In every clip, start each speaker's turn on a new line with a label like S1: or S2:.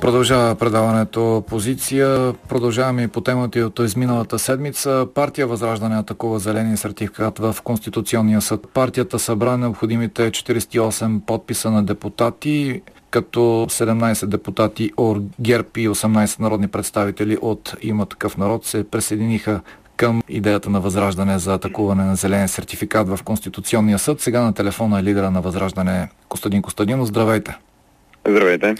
S1: Продължава предаването позиция. Продължаваме и по темата и от изминалата седмица. Партия Възраждане атакува зеления сертификат в Конституционния съд. Партията събра необходимите 48 подписа на депутати, като 17 депутати от ГЕРБ и 18 народни представители от има такъв народ се присъединиха към идеята на Възраждане за атакуване на зелен сертификат в Конституционния съд. Сега на телефона е лидера на Възраждане Костадин Костадинов. Здравейте!
S2: Здравейте!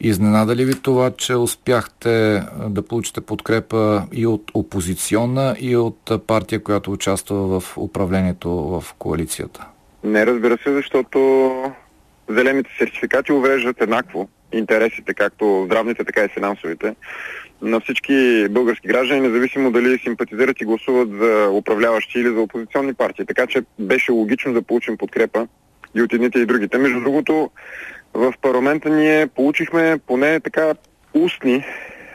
S1: Изненада ли ви това, че успяхте да получите подкрепа и от опозиционна, и от партия, която участва в управлението в коалицията?
S2: Не, разбира се, защото зелените сертификати увреждат еднакво интересите, както здравните, така и финансовите, на всички български граждани, независимо дали симпатизират и гласуват за управляващи или за опозиционни партии. Така че беше логично да получим подкрепа и от едните и другите. Между другото, в парламента ние получихме поне така устни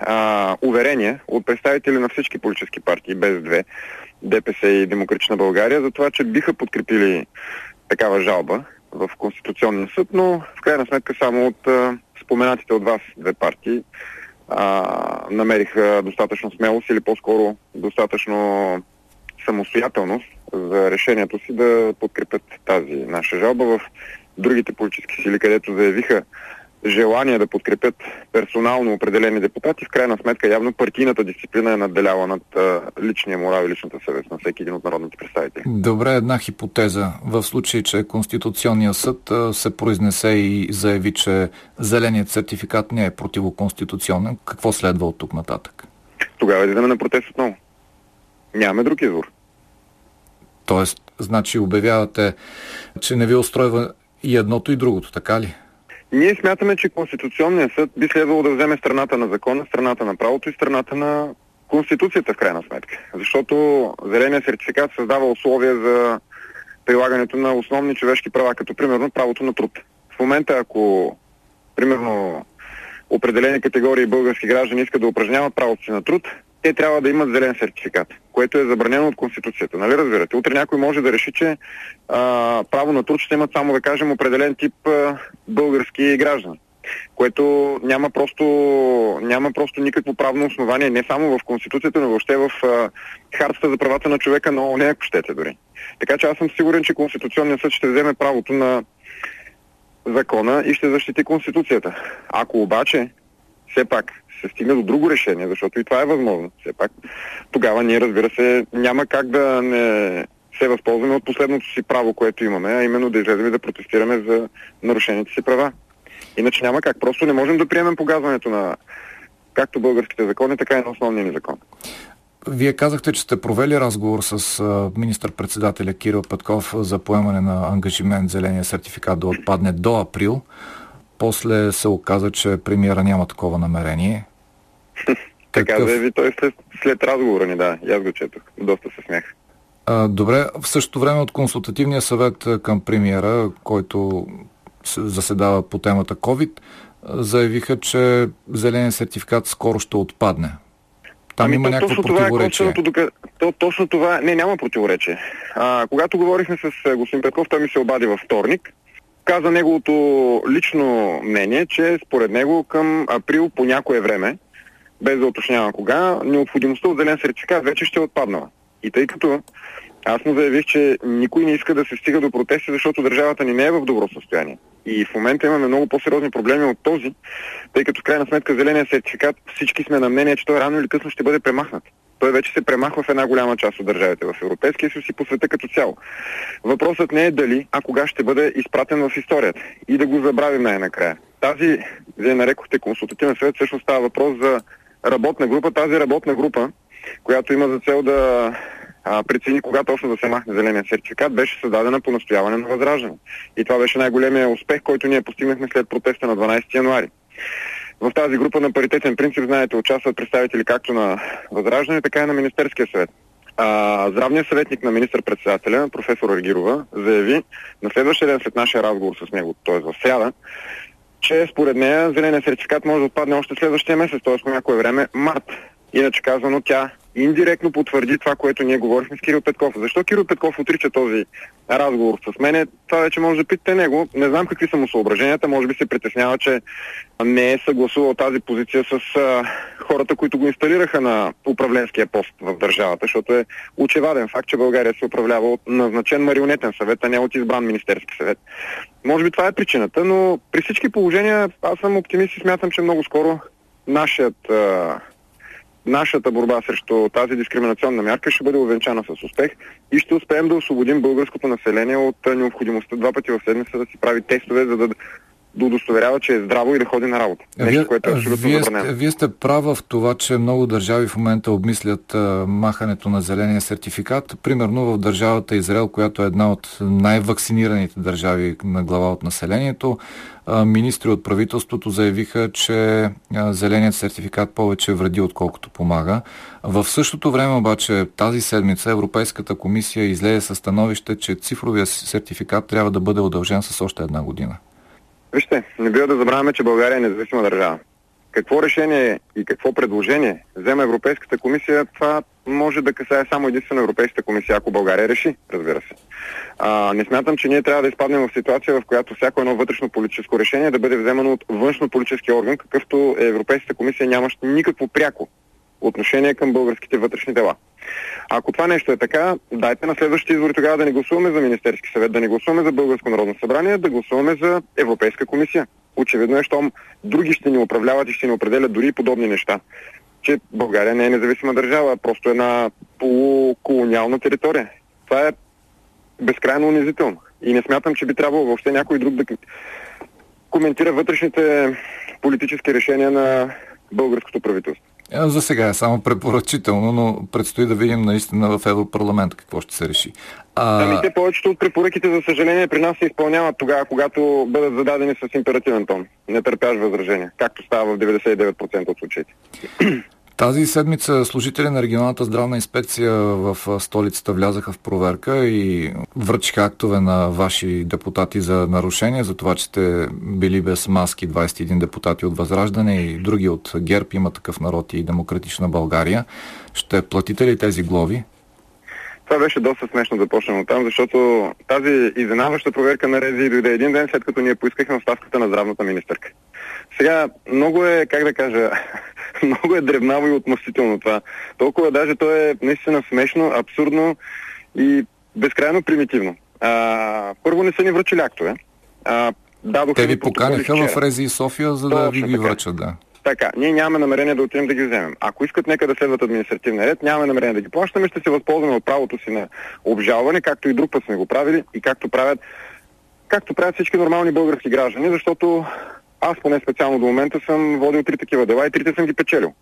S2: а, уверения от представители на всички политически партии, без две, ДПС и Демократична България, за това, че биха подкрепили такава жалба в Конституционния съд, но в крайна сметка само от а, споменатите от вас две партии а, намериха достатъчно смелост или по-скоро достатъчно самостоятелност за решението си да подкрепят тази наша жалба в другите политически сили, където заявиха желание да подкрепят персонално определени депутати, в крайна сметка явно партийната дисциплина е надделяла над личния морал и личната съвест на всеки един от народните представители.
S1: Добре, една хипотеза. В случай, че Конституционният съд се произнесе и заяви, че зеленият сертификат не е противоконституционен, какво следва от тук нататък?
S2: Тогава идваме на протест отново. Нямаме друг избор.
S1: Тоест, значи обявявате, че не ви устройва и едното и другото, така ли?
S2: Ние смятаме, че Конституционният съд би следвало да вземе страната на закона, страната на правото и страната на Конституцията в крайна сметка. Защото зеленият сертификат създава условия за прилагането на основни човешки права, като примерно правото на труд. В момента, ако примерно определени категории български граждани искат да упражняват правото си на труд, те трябва да имат зелен сертификат, което е забранено от Конституцията. Нали разбирате? Утре някой може да реши, че а, право на труд ще имат само да кажем определен тип а, български граждани което няма просто, няма просто никакво правно основание, не само в Конституцията, но въобще в а, Хартата за правата на човека на ООН, ако щете дори. Така че аз съм сигурен, че Конституционният съд ще вземе правото на закона и ще защити Конституцията. Ако обаче, все пак, се стигне до друго решение, защото и това е възможно. Все пак, тогава ние, разбира се, няма как да не се възползваме от последното си право, което имаме, а именно да излезем и да протестираме за нарушените си права. Иначе няма как. Просто не можем да приемем погазването на както българските закони, така и на основния ни закон.
S1: Вие казахте, че сте провели разговор с министър-председателя Кирил Петков за поемане на ангажимент зеления сертификат да отпадне до април. После се оказа, че премиера няма такова намерение.
S2: така Такъв... заяви той след, след разговора ни, да. И аз го четох. Доста се смях.
S1: А, добре, в същото време от консултативния съвет към премиера, който заседава по темата COVID, заявиха, че зеления сертификат скоро ще отпадне. Там ами има то, някакво противоречие.
S2: Това е то, точно това... Не, няма противоречие. А, когато говорихме с господин Петков, той ми се обади във вторник каза неговото лично мнение, че според него към април по някое време, без да уточнявам кога, необходимостта от зелен сертификат вече ще е отпаднала. И тъй като аз му заявих, че никой не иска да се стига до протести, защото държавата ни не е в добро състояние. И в момента имаме много по-сериозни проблеми от този, тъй като в крайна сметка зеления сертификат всички сме на мнение, че той рано или късно ще бъде премахнат. Той вече се премахва в една голяма част от държавите в Европейския съюз и по света като цяло. Въпросът не е дали, а кога ще бъде изпратен в историята. И да го забравим най-накрая. Тази, вие нарекохте консултативен съвет, всъщност става въпрос за работна група. Тази работна група, която има за цел да а, прецени кога точно да се махне зеления сертификат, беше създадена по настояване на Възраждане. И това беше най-големия успех, който ние постигнахме след протеста на 12 януари. В тази група на паритетен принцип, знаете, участват представители както на Възраждане, така и на Министерския съвет. А, здравният съветник на министър-председателя, професор Аргирова, заяви на следващия ден след нашия разговор с него, т.е. в сряда, че според нея зеления сертификат може да отпадне още следващия месец, т.е. по някое време март Иначе казано, тя индиректно потвърди това, което ние говорихме с Кирил Петков. Защо Кирил Петков отрича този разговор с мене? Това вече може да питате него. Не знам какви са му съображенията. Може би се притеснява, че не е съгласувал тази позиция с а, хората, които го инсталираха на управленския пост в държавата, защото е очеваден факт, че България се управлява от назначен марионетен съвет, а не от избран Министерски съвет. Може би това е причината, но при всички положения аз съм оптимист и смятам, че много скоро нашият а, нашата борба срещу тази дискриминационна мярка ще бъде увенчана с успех и ще успеем да освободим българското население от необходимостта два пъти в седмица да си прави тестове, за да да удостоверява, че е здраво и да ходи на работа. Нещо,
S1: вие,
S2: което е абсолютно
S1: вие. Сте, вие сте права в това, че много държави в момента обмислят а, махането на зеления сертификат. Примерно в държавата Израел, която е една от най-вакцинираните държави на глава от населението, а, министри от правителството заявиха, че а, зеленият сертификат повече вреди, отколкото помага. В същото време обаче тази седмица Европейската комисия излезе със становище, че цифровия сертификат трябва да бъде удължен с още една година.
S2: Вижте, не бива да забравяме, че България е независима държава. Какво решение и какво предложение взема Европейската комисия, това може да касае само единствено Европейската комисия, ако България реши, разбира се. А, не смятам, че ние трябва да изпаднем в ситуация, в която всяко едно вътрешно политическо решение да бъде вземано от външно политически орган, какъвто е Европейската комисия, нямащ никакво пряко отношение към българските вътрешни дела. Ако това нещо е така, дайте на следващите избори тогава да не гласуваме за Министерски съвет, да не гласуваме за Българско народно събрание, да гласуваме за Европейска комисия. Очевидно е, щом други ще ни управляват и ще ни определят дори подобни неща. Че България не е независима държава, а просто една полуколониална територия. Това е безкрайно унизително. И не смятам, че би трябвало въобще някой друг да коментира вътрешните политически решения на българското правителство.
S1: За сега е само препоръчително, но предстои да видим наистина в Европарламент какво ще се реши.
S2: А... Ами те повечето от препоръките, за съжаление, при нас се изпълняват тогава, когато бъдат зададени с императивен тон. Не търпяш възражение, както става в 99% от случаите.
S1: Тази седмица служители на регионалната здравна инспекция в столицата влязаха в проверка и връчиха актове на ваши депутати за нарушение, за това, че сте били без маски 21 депутати от Възраждане и други от ГЕРБ, има такъв народ и Демократична България. Ще платите ли тези глоби?
S2: Това беше доста смешно да почнем от там, защото тази изненаваща проверка на Рези дойде един ден след като ние поискахме оставката на здравната министърка. Сега много е, как да кажа, много е дребнаво и отмъстително това. Толкова даже то е наистина смешно, абсурдно и безкрайно примитивно. А, първо не са ни връчили актове. А,
S1: Те ви поканиха в Рези и София, за да ви ги връчат, да.
S2: Така, ние нямаме намерение да отидем да ги вземем. Ако искат нека да следват административния ред, нямаме намерение да ги плащаме, ще се възползваме от правото си на обжалване, както и друг път сме го правили и както правят, както правят всички нормални български граждани, защото аз поне специално до момента съм водил три такива дела и трите съм ги печелил.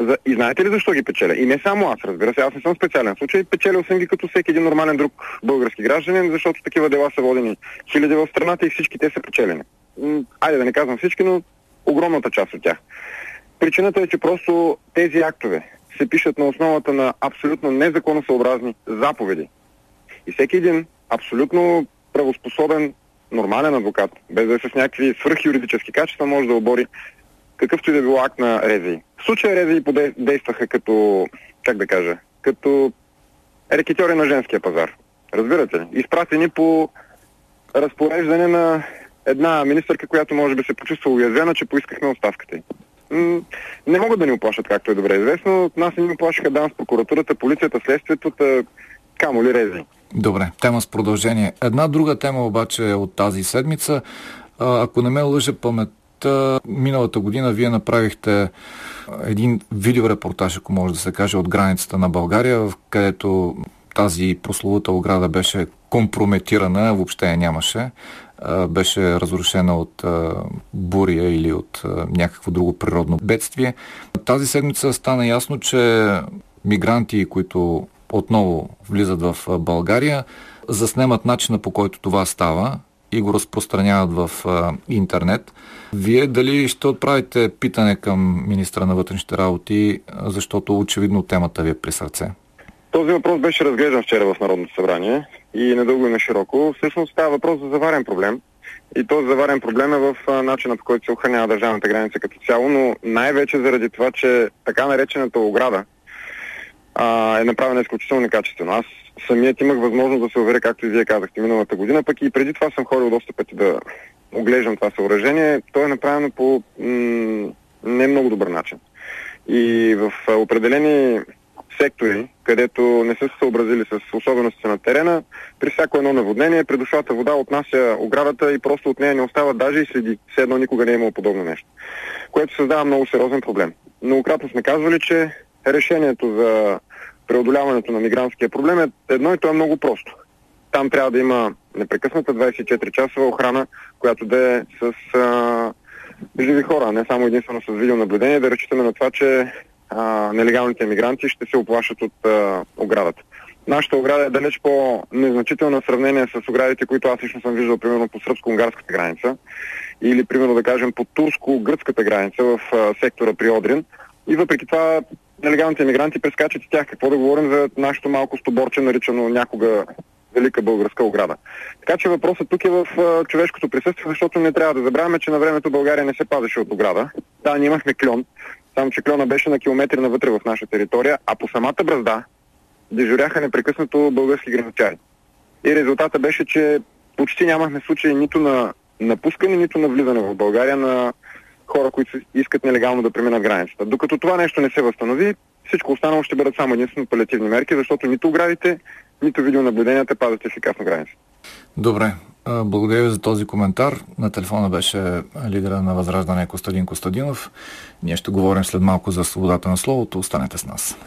S2: За... И знаете ли защо ги печеля? И не само аз, разбира се, аз не съм специален случай. Печелил съм ги като всеки един нормален друг български гражданин, защото такива дела са водени хиляди в страната и всички те са печелени. Айде да не казвам всички, но огромната част от тях. Причината е, че просто тези актове се пишат на основата на абсолютно незаконосъобразни заповеди. И всеки един абсолютно правоспособен нормален адвокат, без да е с някакви свръхюридически качества, може да обори какъвто и да било акт на Рези. В случая Рези действаха като, как да кажа, като рекетьори на женския пазар. Разбирате ли? Изпратени по разпореждане на една министърка, която може би се почувства уязвена, че поискахме оставката й. Не могат да ни оплашат, както е добре известно. От нас не ни оплашаха дан с прокуратурата, полицията, следствието, камо ли рези.
S1: Добре, тема с продължение. Една друга тема обаче е от тази седмица. Ако не ме лъжа паметта, миналата година вие направихте един видеорепортаж, ако може да се каже, от границата на България, в където тази прословута ограда беше компрометирана, въобще я нямаше. Беше разрушена от буря или от някакво друго природно бедствие. Тази седмица стана ясно, че мигранти, които отново влизат в България, заснемат начина по който това става и го разпространяват в интернет. Вие дали ще отправите питане към министра на вътрешните работи, защото очевидно темата ви е при сърце?
S2: Този въпрос беше разглеждан вчера в Народното събрание и надълго и на широко. Всъщност става въпрос за заварен проблем И то заварен проблем е в начина по който се охранява държавната граница като цяло, но най-вече заради това, че така наречената ограда а, е направена изключително некачествено. Аз самият имах възможност да се уверя, както и вие казахте, миналата година, пък и преди това съм ходил доста пъти да оглеждам това съоръжение. То е направено по м- не много добър начин. И в определени сектори, където не са се съобразили с особеностите на терена, при всяко едно наводнение, предушлата вода отнася оградата и просто от нея не остава даже и следи. Все едно никога не е имало подобно нещо. Което създава много сериозен проблем. Многократно сме казвали, че решението за преодоляването на мигрантския проблем е едно и то е много просто. Там трябва да има непрекъсната 24-часова охрана, която да е с а, живи хора, не само единствено с видеонаблюдение, да разчитаме на това, че а, нелегалните мигранти ще се оплашат от а, оградата. Нашата ограда е далеч по-незначителна в сравнение с оградите, които аз лично съм виждал, примерно по сръбско-унгарската граница или, примерно, да кажем, по турско-гръцката граница в а, сектора при Одрин. И въпреки това нелегалните мигранти прескачат и тях. Какво да говорим за нашето малко стоборче, наричано някога велика българска ограда. Така че въпросът тук е в а, човешкото присъствие, защото не трябва да забравяме, че на времето България не се пазеше от ограда. Да, ние имахме кльон, само че кльона беше на километри навътре в наша територия, а по самата бразда дежуряха непрекъснато български граничари. И резултата беше, че почти нямахме случаи нито на напускане, нито на влизане в България на хора, които искат нелегално да преминат границата. Докато това нещо не се възстанови, всичко останало ще бъдат само единствено палиативни мерки, защото нито оградите, нито видеонаблюденията пазят ефикасно граница.
S1: Добре. Благодаря ви за този коментар. На телефона беше лидера на Възраждане Костадин Костадинов. Ние ще говорим след малко за свободата на словото. Останете с нас.